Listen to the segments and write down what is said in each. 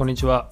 こんにちは。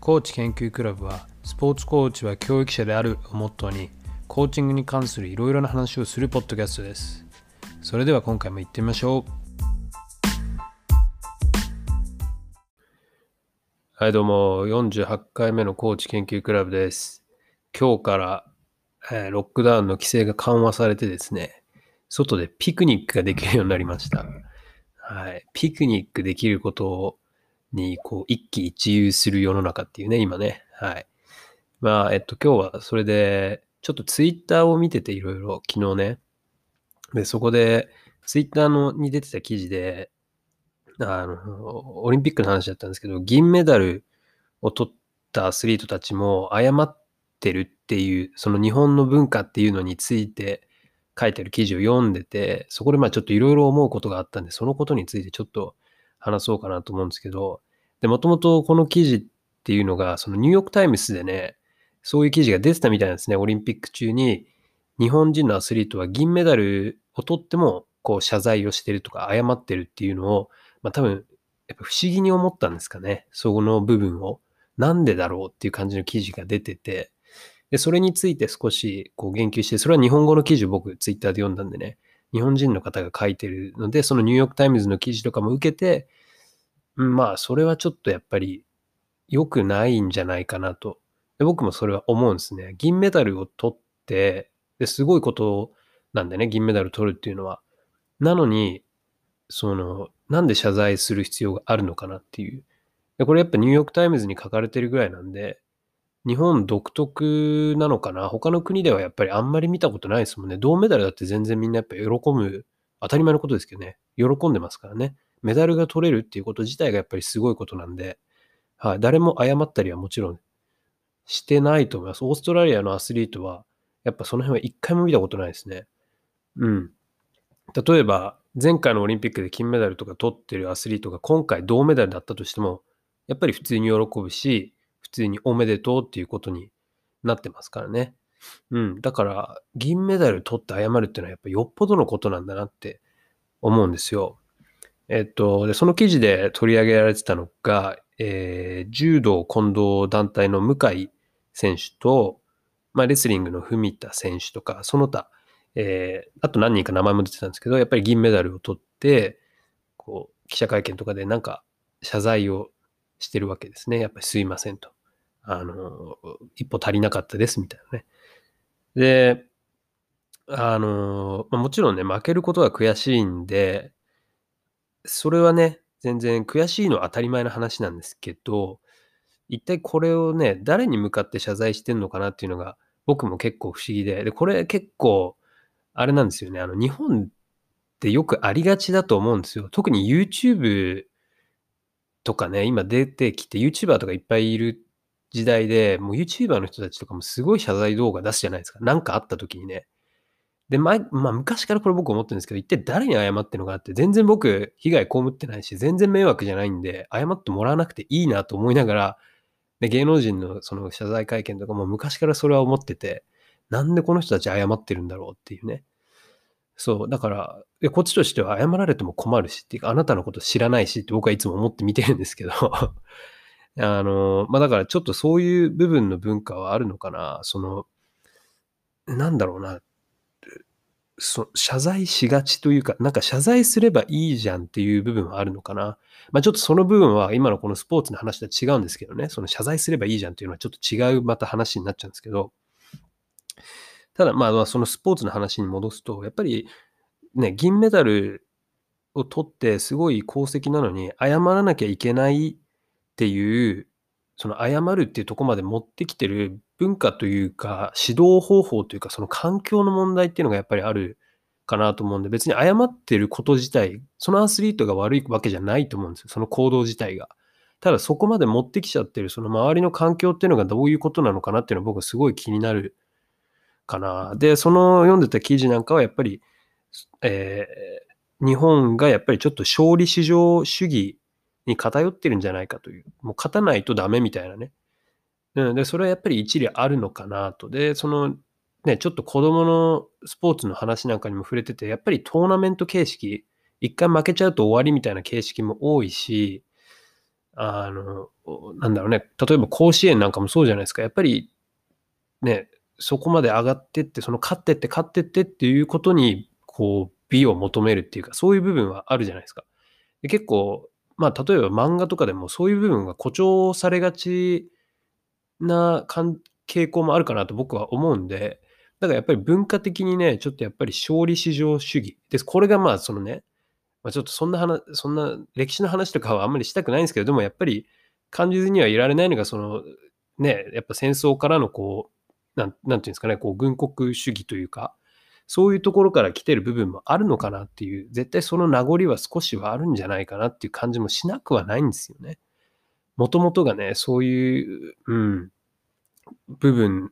コーチ研究クラブは、スポーツコーチは教育者であるをモットーに、コーチングに関するいろいろな話をするポッドキャストです。それでは今回も行ってみましょう。はい、どうも、48回目のコーチ研究クラブです。今日から、えーロックダウンの規制が緩和されてですね、外でピクニックができるようになりました。はい、ピクニックできることをに、こう、一喜一憂する世の中っていうね、今ね。はい。まあ、えっと、今日はそれで、ちょっとツイッターを見てていろいろ、昨日ね。で、そこで、ツイッターのに出てた記事で、あの、オリンピックの話だったんですけど、銀メダルを取ったアスリートたちも謝ってるっていう、その日本の文化っていうのについて書いてる記事を読んでて、そこでまあちょっといろいろ思うことがあったんで、そのことについてちょっと話そうかなと思うんですけど、で、もともとこの記事っていうのが、そのニューヨークタイムスでね、そういう記事が出てたみたいなんですね。オリンピック中に日本人のアスリートは銀メダルを取っても、こう謝罪をしてるとか謝ってるっていうのを、まあ多分、やっぱ不思議に思ったんですかね。そこの部分を。なんでだろうっていう感じの記事が出てて、で、それについて少しこう言及して、それは日本語の記事を僕ツイッターで読んだんでね、日本人の方が書いてるので、そのニューヨークタイムズの記事とかも受けて、まあ、それはちょっとやっぱり良くないんじゃないかなと。で僕もそれは思うんですね。銀メダルを取って、ですごいことなんでね、銀メダル取るっていうのは。なのに、その、なんで謝罪する必要があるのかなっていう。でこれやっぱニューヨークタイムズに書かれてるぐらいなんで、日本独特なのかな他の国ではやっぱりあんまり見たことないですもんね。銅メダルだって全然みんなやっぱ喜ぶ、当たり前のことですけどね。喜んでますからね。メダルが取れるっていうこと自体がやっぱりすごいことなんで、はい、誰も謝ったりはもちろんしてないと思います。オーストラリアのアスリートは、やっぱその辺は一回も見たことないですね。うん。例えば、前回のオリンピックで金メダルとか取ってるアスリートが今回銅メダルだったとしても、やっぱり普通に喜ぶし、普通におめでとうっていうことになってますからね。うん。だから、銀メダル取って謝るっていうのはやっぱよっぽどのことなんだなって思うんですよ。えっと、で、その記事で取り上げられてたのが、えー柔道混同団体の向井選手と、まあ、レスリングの文田選手とか、その他、えーあと何人か名前も出てたんですけど、やっぱり銀メダルを取って、こう、記者会見とかでなんか謝罪をしてるわけですね。やっぱりすいませんと。あの、一歩足りなかったですみたいなね。で、あの、まあもちろんね、負けることは悔しいんで、それはね、全然悔しいのは当たり前の話なんですけど、一体これをね、誰に向かって謝罪してんのかなっていうのが僕も結構不思議で、で、これ結構、あれなんですよね、あの、日本ってよくありがちだと思うんですよ。特に YouTube とかね、今出てきて YouTuber とかいっぱいいる時代で、もう YouTuber の人たちとかもすごい謝罪動画出すじゃないですか。なんかあった時にね。で、まあ昔からこれ僕思ってるんですけど、一体誰に謝ってるのかって、全然僕被害被ってないし、全然迷惑じゃないんで、謝ってもらわなくていいなと思いながら、で、芸能人のその謝罪会見とかも昔からそれは思ってて、なんでこの人たち謝ってるんだろうっていうね。そう、だから、こっちとしては謝られても困るしっていうか、あなたのこと知らないしって僕はいつも思って見てるんですけど、あの、まあだからちょっとそういう部分の文化はあるのかな。その、なんだろうな。そ謝罪しがちというか、なんか謝罪すればいいじゃんっていう部分はあるのかな。まあちょっとその部分は今のこのスポーツの話とは違うんですけどね、その謝罪すればいいじゃんっていうのはちょっと違うまた話になっちゃうんですけど、ただまあそのスポーツの話に戻すと、やっぱりね、銀メダルを取ってすごい功績なのに謝らなきゃいけないっていう、その謝るっていうとこまで持ってきてる文化というか、指導方法というか、その環境の問題っていうのがやっぱりあるかなと思うんで、別に謝ってること自体、そのアスリートが悪いわけじゃないと思うんですよ。その行動自体が。ただそこまで持ってきちゃってる、その周りの環境っていうのがどういうことなのかなっていうのは僕はすごい気になるかな。で、その読んでた記事なんかはやっぱり、えー日本がやっぱりちょっと勝利至上主義に偏ってるんじゃないかという、もう勝たないとダメみたいなね。うん、で、それはやっぱり一理あるのかなと。で、その、ね、ちょっと子供のスポーツの話なんかにも触れてて、やっぱりトーナメント形式、一回負けちゃうと終わりみたいな形式も多いし、あの、なんだろうね、例えば甲子園なんかもそうじゃないですか。やっぱり、ね、そこまで上がってって、その勝ってって勝ってってっていうことに、こう、美を求めるっていうか、そういう部分はあるじゃないですか。で結構、まあ、例えば漫画とかでもそういう部分が誇張されがちな傾向もあるかなと僕は思うんで、だからやっぱり文化的にね、ちょっとやっぱり勝利至上主義。です。これがまあそのね、まあ、ちょっとそんな話、そんな歴史の話とかはあんまりしたくないんですけど、でもやっぱり感じずにはいられないのが、そのね、やっぱ戦争からのこう、なんなんていうんですかね、こう軍国主義というか、そういうところから来てる部分もあるのかなっていう、絶対その名残は少しはあるんじゃないかなっていう感じもしなくはないんですよね。もともとがね、そういう、うん、部分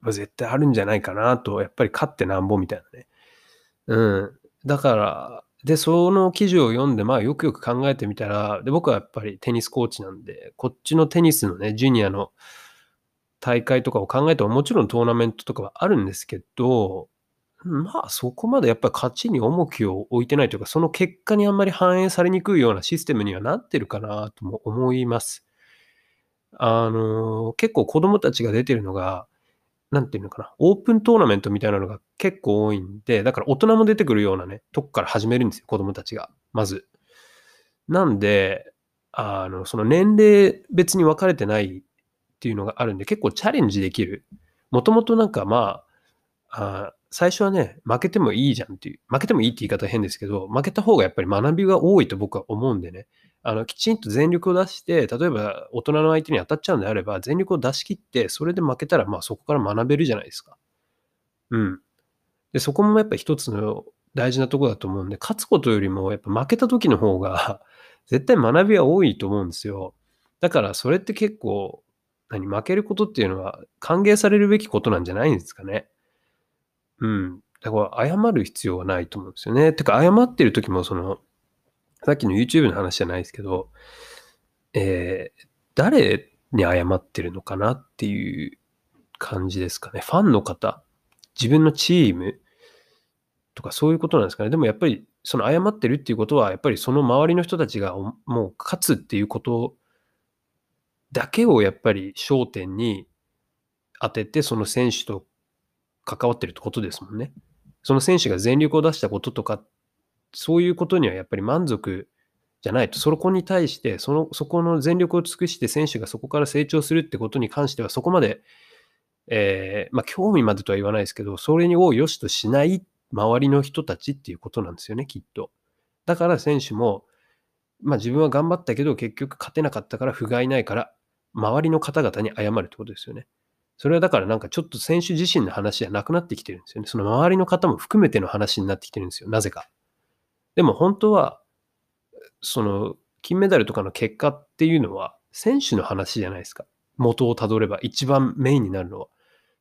は絶対あるんじゃないかなと、やっぱり勝ってなんぼみたいなね。うん。だから、で、その記事を読んで、まあよくよく考えてみたら、で、僕はやっぱりテニスコーチなんで、こっちのテニスのね、ジュニアの大会とかを考えても、もちろんトーナメントとかはあるんですけど、まあそこまでやっぱり勝ちに重きを置いてないというか、その結果にあんまり反映されにくいようなシステムにはなってるかなとも思います。あの、結構子供たちが出てるのが、なんていうのかな、オープントーナメントみたいなのが結構多いんで、だから大人も出てくるようなね、とこから始めるんですよ、子供たちが。まず。なんで、あの、その年齢別に分かれてないっていうのがあるんで、結構チャレンジできる。もともとなんかまあ、あ最初はね、負けてもいいじゃんっていう、負けてもいいって言い方変ですけど、負けた方がやっぱり学びが多いと僕は思うんでね、あの、きちんと全力を出して、例えば大人の相手に当たっちゃうんであれば、全力を出し切って、それで負けたら、まあそこから学べるじゃないですか。うん。で、そこもやっぱ一つの大事なとこだと思うんで、勝つことよりも、やっぱ負けた時の方が 絶対学びは多いと思うんですよ。だからそれって結構、何、負けることっていうのは歓迎されるべきことなんじゃないんですかね。うん。だから謝る必要はないと思うんですよね。てか謝ってる時もその、さっきの YouTube の話じゃないですけど、えー、誰に謝ってるのかなっていう感じですかね。ファンの方、自分のチームとかそういうことなんですかね。でもやっぱりその謝ってるっていうことは、やっぱりその周りの人たちがもう勝つっていうことだけをやっぱり焦点に当てて、その選手と関わってるってことですもんね。その選手が全力を出したこととかそういうことにはやっぱり満足じゃないと、そこに対して、その、そこの全力を尽くして選手がそこから成長するってことに関しては、そこまで、えー、まあ、興味までとは言わないですけど、それを良しとしない周りの人たちっていうことなんですよね、きっと。だから選手も、まあ、自分は頑張ったけど、結局勝てなかったから、不甲斐ないから、周りの方々に謝るってことですよね。それはだからなんかちょっと選手自身の話じゃなくなってきてるんですよね。その周りの方も含めての話になってきてるんですよ。なぜか。でも本当は、その、金メダルとかの結果っていうのは、選手の話じゃないですか。元をたどれば一番メインになるのは。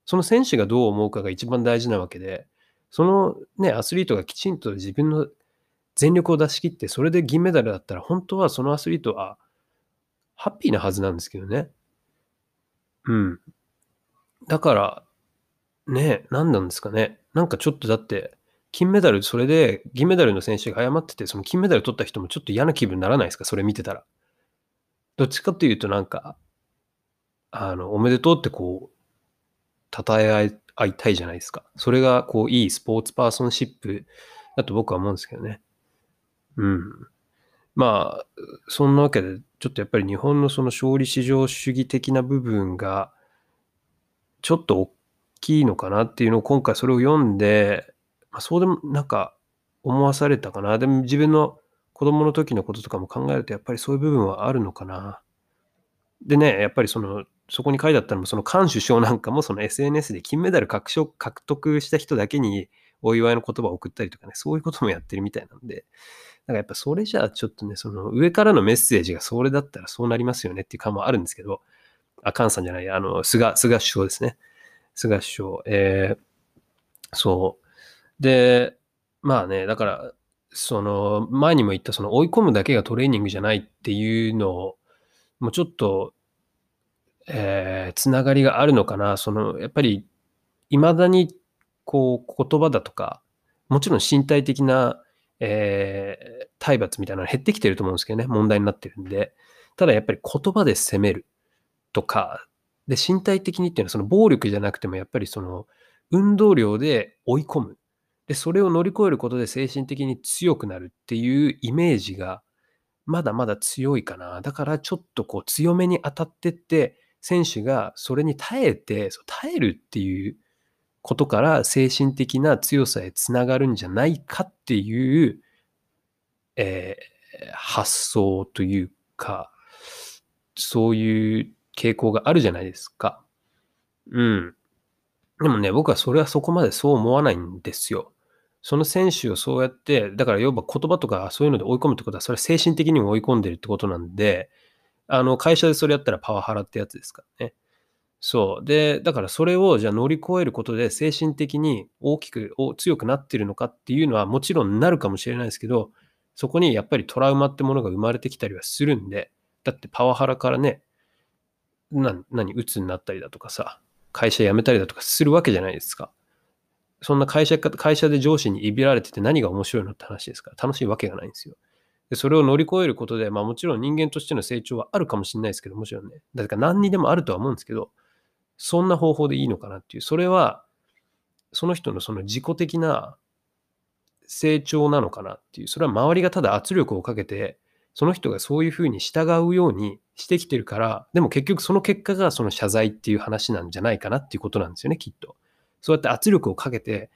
その選手がどう思うかが一番大事なわけで、そのね、アスリートがきちんと自分の全力を出し切って、それで銀メダルだったら、本当はそのアスリートはハッピーなはずなんですけどね。うん。だから、ね、何なんですかね。なんかちょっとだって、金メダル、それで銀メダルの選手が謝ってて、その金メダル取った人もちょっと嫌な気分にならないですか？それ見てたら。どっちかっていうとなんか、あの、おめでとうってこう、称え合いたいじゃないですか。それがこう、いいスポーツパーソンシップだと僕は思うんですけどね。うん。まあ、そんなわけで、ちょっとやっぱり日本のその勝利至上主義的な部分が、ちょっと大きいのかなっていうのを今回それを読んで、まあ、そうでもなんか思わされたかな。でも自分の子供の時のこととかも考えるとやっぱりそういう部分はあるのかな。でね、やっぱりその、そこに書いてあったのも、その菅首相なんかもその SNS で金メダル獲得した人だけにお祝いの言葉を送ったりとかね、そういうこともやってるみたいなんで、だかやっぱそれじゃあちょっとね、その上からのメッセージがそれだったらそうなりますよねっていう感もあるんですけど、あ、菅さんじゃない、あの、菅、菅首相ですね。菅首相。えー、そう。で、まあね、だから、その、前にも言った、その追い込むだけがトレーニングじゃないっていうのを、もうちょっと、えー、つながりがあるのかな。その、やっぱり、未だに、こう、言葉だとか、もちろん身体的な、えー、体罰みたいなの減ってきてると思うんですけどね、問題になってるんで。ただやっぱり言葉で責めるとか、で、身体的にっていうのはその暴力じゃなくてもやっぱりその運動量で追い込む。で、それを乗り越えることで精神的に強くなるっていうイメージがまだまだ強いかな。だからちょっとこう強めに当たってって、選手がそれに耐えて、耐えるっていうことから精神的な強さへつながるんじゃないかっていう、えー、発想というか、そういう傾向があるじゃないですか。うん。でもね、僕はそれはそこまでそう思わないんですよ。その選手をそうやって、だから要は言葉とかそういうので追い込むってことは、それは精神的にも追い込んでるってことなんで、あの、会社でそれやったらパワハラってやつですからね。そう。で、だからそれをじゃあ乗り越えることで精神的に大きく、強くなってるのかっていうのはもちろんなるかもしれないですけど、そこにやっぱりトラウマってものが生まれてきたりはするんで、だってパワハラからね、な何、鬱になったりだとかさ、会社辞めたりだとかするわけじゃないですか。そんな会社会社で上司にいびられてて何が面白いのって話ですから、楽しいわけがないんですよ。でそれを乗り越えることで、まあもちろん人間としての成長はあるかもしれないですけど、もちろんね。だから何にでもあるとは思うんですけど、そんな方法でいいのかなっていう、それは、その人のその自己的な成長なのかなっていう、それは周りがただ圧力をかけて、その人がそういうふうに従うようにしてきてるから、でも結局その結果がその謝罪っていう話なんじゃないかなっていうことなんですよね、きっと。そうやって圧力をかけて、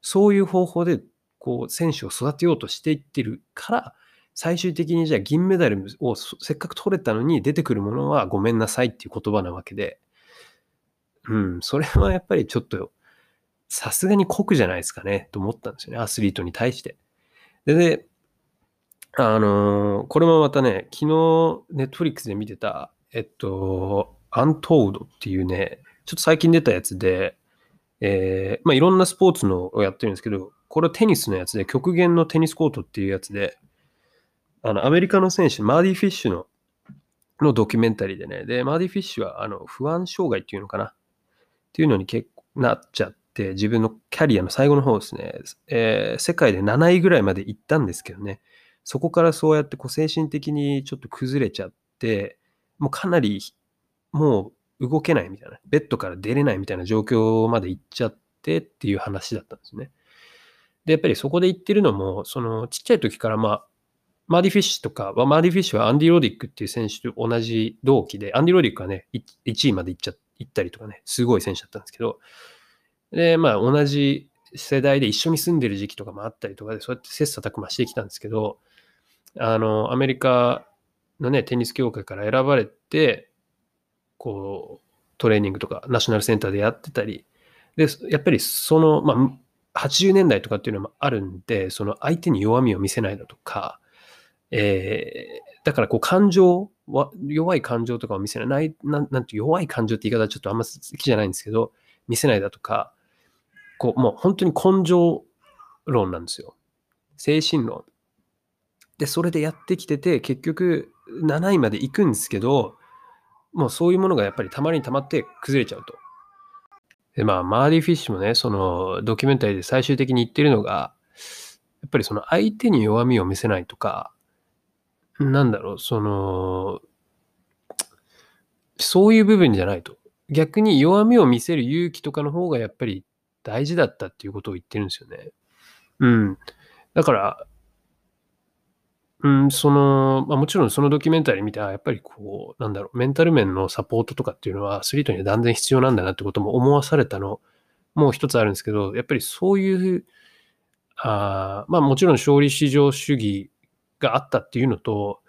そういう方法でこう選手を育てようとしていってるから、最終的にじゃあ銀メダルをせっかく取れたのに出てくるものはごめんなさいっていう言葉なわけで、うん、それはやっぱりちょっとさすがに酷じゃないですかねと思ったんですよね、アスリートに対して。で、であのー、これもまたね、昨日ネットフリックスで見てた、えっと、アントールドっていうね、ちょっと最近出たやつで、えー、まあ、いろんなスポーツのをやってるんですけど、これテニスのやつで、極限のテニスコートっていうやつで、あの、アメリカの選手、マーディ・フィッシュののドキュメンタリーでね、で、マーディ・フィッシュは、あの、不安障害っていうのかなっていうのに結構なっちゃって、自分のキャリアの最後の方ですね、えー、世界で7位ぐらいまで行ったんですけどね、そこからそうやってこう精神的にちょっと崩れちゃって、もうかなり、もう動けないみたいな、ベッドから出れないみたいな状況まで行っちゃってっていう話だったんですね。で、やっぱりそこで言ってるのも、そのちっちゃい時からまあ、マーディ・フィッシュとか、マーディ・フィッシュはアンディ・ロディックっていう選手と同じ同期で、アンディ・ロディックはね、1位まで行っちゃ行ったりとかね、すごい選手だったんですけど、で、まあ同じ世代で一緒に住んでる時期とかもあったりとかで、そうやって切磋琢磨してきたんですけど、あの、アメリカのね、テニス協会から選ばれて、こう、トレーニングとかナショナルセンターでやってたり、で、やっぱりその、まあ、80年代とかっていうのもあるんで、その相手に弱みを見せないだとか、えー、だからこう感情は、弱い感情とかを見せない、なん、なんて弱い感情って言い方はちょっとあんま好きじゃないんですけど、見せないだとか、こう、もう本当に根性論なんですよ。精神論。で、それでやってきてて、結局7位まで行くんですけど、もうそういうものがやっぱりたまりにたまって崩れちゃうと。で、まあ、マーディ・フィッシュもね、そのドキュメンタリーで最終的に言ってるのが、やっぱりその相手に弱みを見せないとか、なんだろう、その、そういう部分じゃないと。逆に弱みを見せる勇気とかの方がやっぱり大事だったっていうことを言ってるんですよね。うん。だから、うん、その、まあ、もちろんそのドキュメンタリー見て、やっぱりこう、なんだろう、メンタル面のサポートとかっていうのはアスリートには断然必要なんだなってことも思わされたのもう一つあるんですけど、やっぱりそういう、あまあもちろん勝利至上主義があったっていうのと、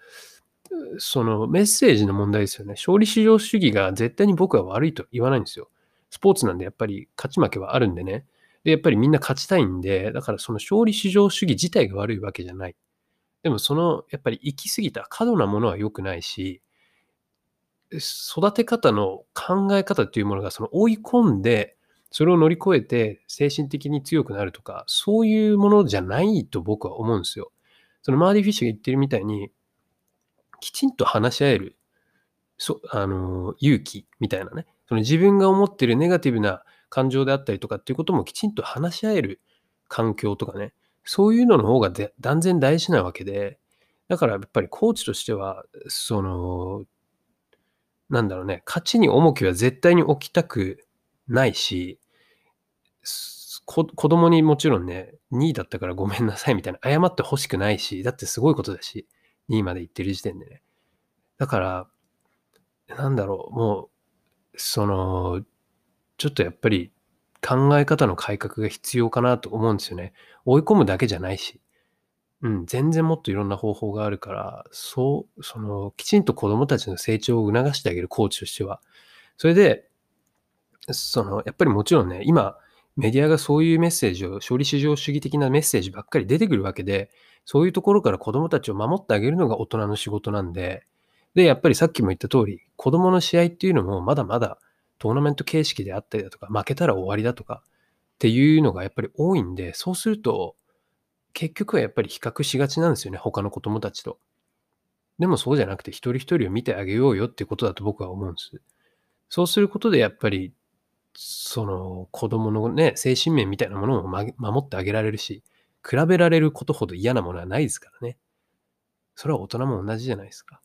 そのメッセージの問題ですよね。勝利至上主義が絶対に僕は悪いと言わないんですよ。スポーツなんでやっぱり勝ち負けはあるんでね。で、やっぱりみんな勝ちたいんで、だからその勝利至上主義自体が悪いわけじゃない。でもその、やっぱり行き過ぎた過度なものは良くないし、育て方の考え方っていうものがその追い込んで、それを乗り越えて精神的に強くなるとか、そういうものじゃないと僕は思うんですよ。そのマーディ・フィッシュが言ってるみたいに、きちんと話し合える、そあの勇気みたいなね、その自分が思ってるネガティブな感情であったりとかっていうこともきちんと話し合える環境とかね、そういうのの方が断然大事なわけで、だからやっぱりコーチとしては、その、なんだろうね、勝ちに重きは絶対に置きたくないし、子供にもちろんね、2位だったからごめんなさいみたいな、謝ってほしくないし、だってすごいことだし、2位まで行ってる時点でね。だから、なんだろう、もう、その、ちょっとやっぱり考え方の改革が必要かなと思うんですよね。追い込むだけじゃないし。うん、全然もっといろんな方法があるから、そう、その、きちんと子供たちの成長を促してあげるコーチとしては。それで、その、やっぱりもちろんね、今、メディアがそういうメッセージを、勝利至上主義的なメッセージばっかり出てくるわけで、そういうところから子供たちを守ってあげるのが大人の仕事なんで、で、やっぱりさっきも言った通り、子供の試合っていうのもまだまだトーナメント形式であったりだとか、負けたら終わりだとかっていうのがやっぱり多いんで、そうすると、結局はやっぱり比較しがちなんですよね、他の子供たちと。でもそうじゃなくて、一人一人を見てあげようよってことだと僕は思うんです。そうすることで、やっぱり、その子供のね、精神面みたいなものを守ってあげられるし、比べられることほど嫌なものはないですからね。それは大人も同じじゃないですか。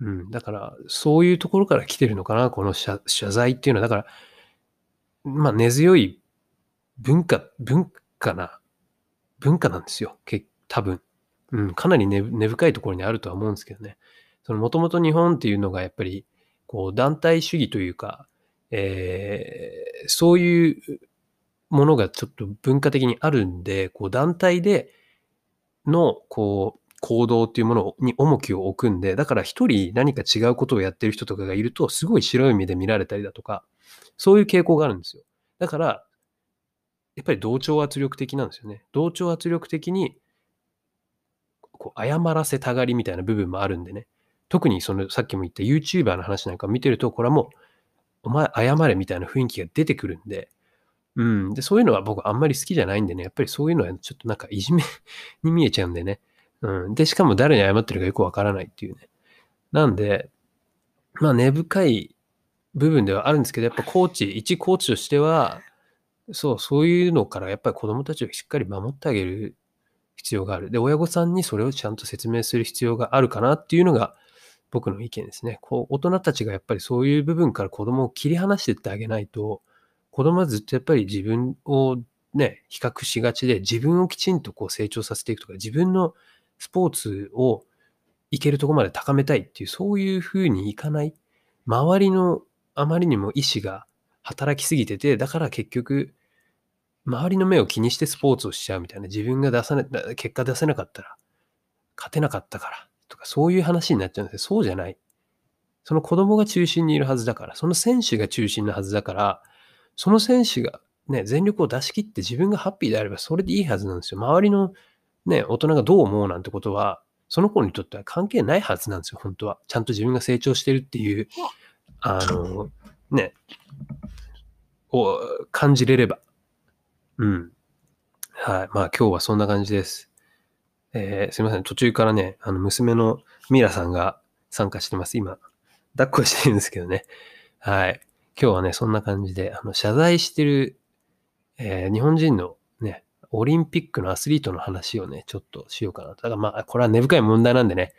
うん。だから、そういうところから来てるのかな、この謝罪っていうのは。だから、まあ根強い文化、文化な文化なんですよ。多分。うん、かなり根深いところにあるとは思うんですけどね。そのもともと日本っていうのがやっぱり、こう団体主義というか、えー、そういうものがちょっと文化的にあるんで、こう団体での、こう、行動っていうものに重きを置くんで、だから一人何か違うことをやってる人とかがいると、すごい白い目で見られたりだとか、そういう傾向があるんですよ。だから、やっぱり同調圧力的なんですよね。同調圧力的に、こう、謝らせたがりみたいな部分もあるんでね。特にその、さっきも言った YouTuber の話なんか見てると、これはもう、お前謝れみたいな雰囲気が出てくるんで、うん。で、そういうのは僕あんまり好きじゃないんでね、やっぱりそういうのはちょっとなんかいじめに見えちゃうんでね。うん。で、しかも誰に謝ってるかよくわからないっていうね。なんで、まあ根深い部分ではあるんですけど、やっぱコーチ、一コーチとしては、そう、そういうのからやっぱり子供たちをしっかり守ってあげる必要がある。で、親御さんにそれをちゃんと説明する必要があるかなっていうのが僕の意見ですね。こう、大人たちがやっぱりそういう部分から子供を切り離してってあげないと、子供はずっとやっぱり自分をね、比較しがちで、自分をきちんとこう成長させていくとか、自分のスポーツをいけるとこまで高めたいっていう、そういうふうにいかない。周りのあまりにも意志が働きすぎてて、だから結局、周りの目を気にしてスポーツをしちゃうみたいな、自分が出さない、結果出せなかったら、勝てなかったからとか、そういう話になっちゃうんですよ。そうじゃない。その子供が中心にいるはずだから、その選手が中心のはずだから、その選手がね、全力を出し切って自分がハッピーであればそれでいいはずなんですよ。周りのね、大人がどう思うなんてことは、その子にとっては関係ないはずなんですよ、本当は。ちゃんと自分が成長してるっていう、あの、ね、を感じれれば。うん。はい。まあ今日はそんな感じです。えー、すいません。途中からね、あの、娘のミラさんが参加してます。今、抱っこしてるんですけどね。はい。今日はね、そんな感じで、あの、謝罪してる、えー、日本人のね、オリンピックのアスリートの話をね、ちょっとしようかな。だからまあ、これは根深い問題なんでね。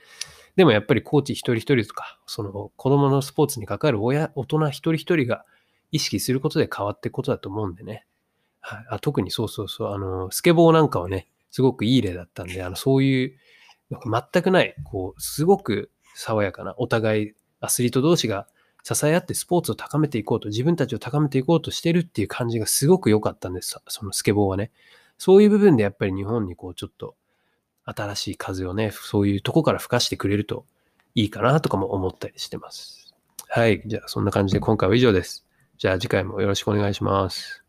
でもやっぱりコーチ一人一人とか、その子供のスポーツに関わる親、大人一人一人が意識することで変わっていくことだと思うんでね。はい、あ特にそうそうそう、あの、スケボーなんかはね、すごくいい例だったんで、あの、そういう、全くない、こう、すごく爽やかな、お互いアスリート同士が支え合ってスポーツを高めていこうと、自分たちを高めていこうとしてるっていう感じがすごく良かったんです、そのスケボーはね。そういう部分でやっぱり日本にこう、ちょっと新しい風をね、そういうとこから吹かしてくれるといいかなとかも思ったりしてます。はい。じゃあ、そんな感じで今回は以上です。じゃあ次回もよろしくお願いします。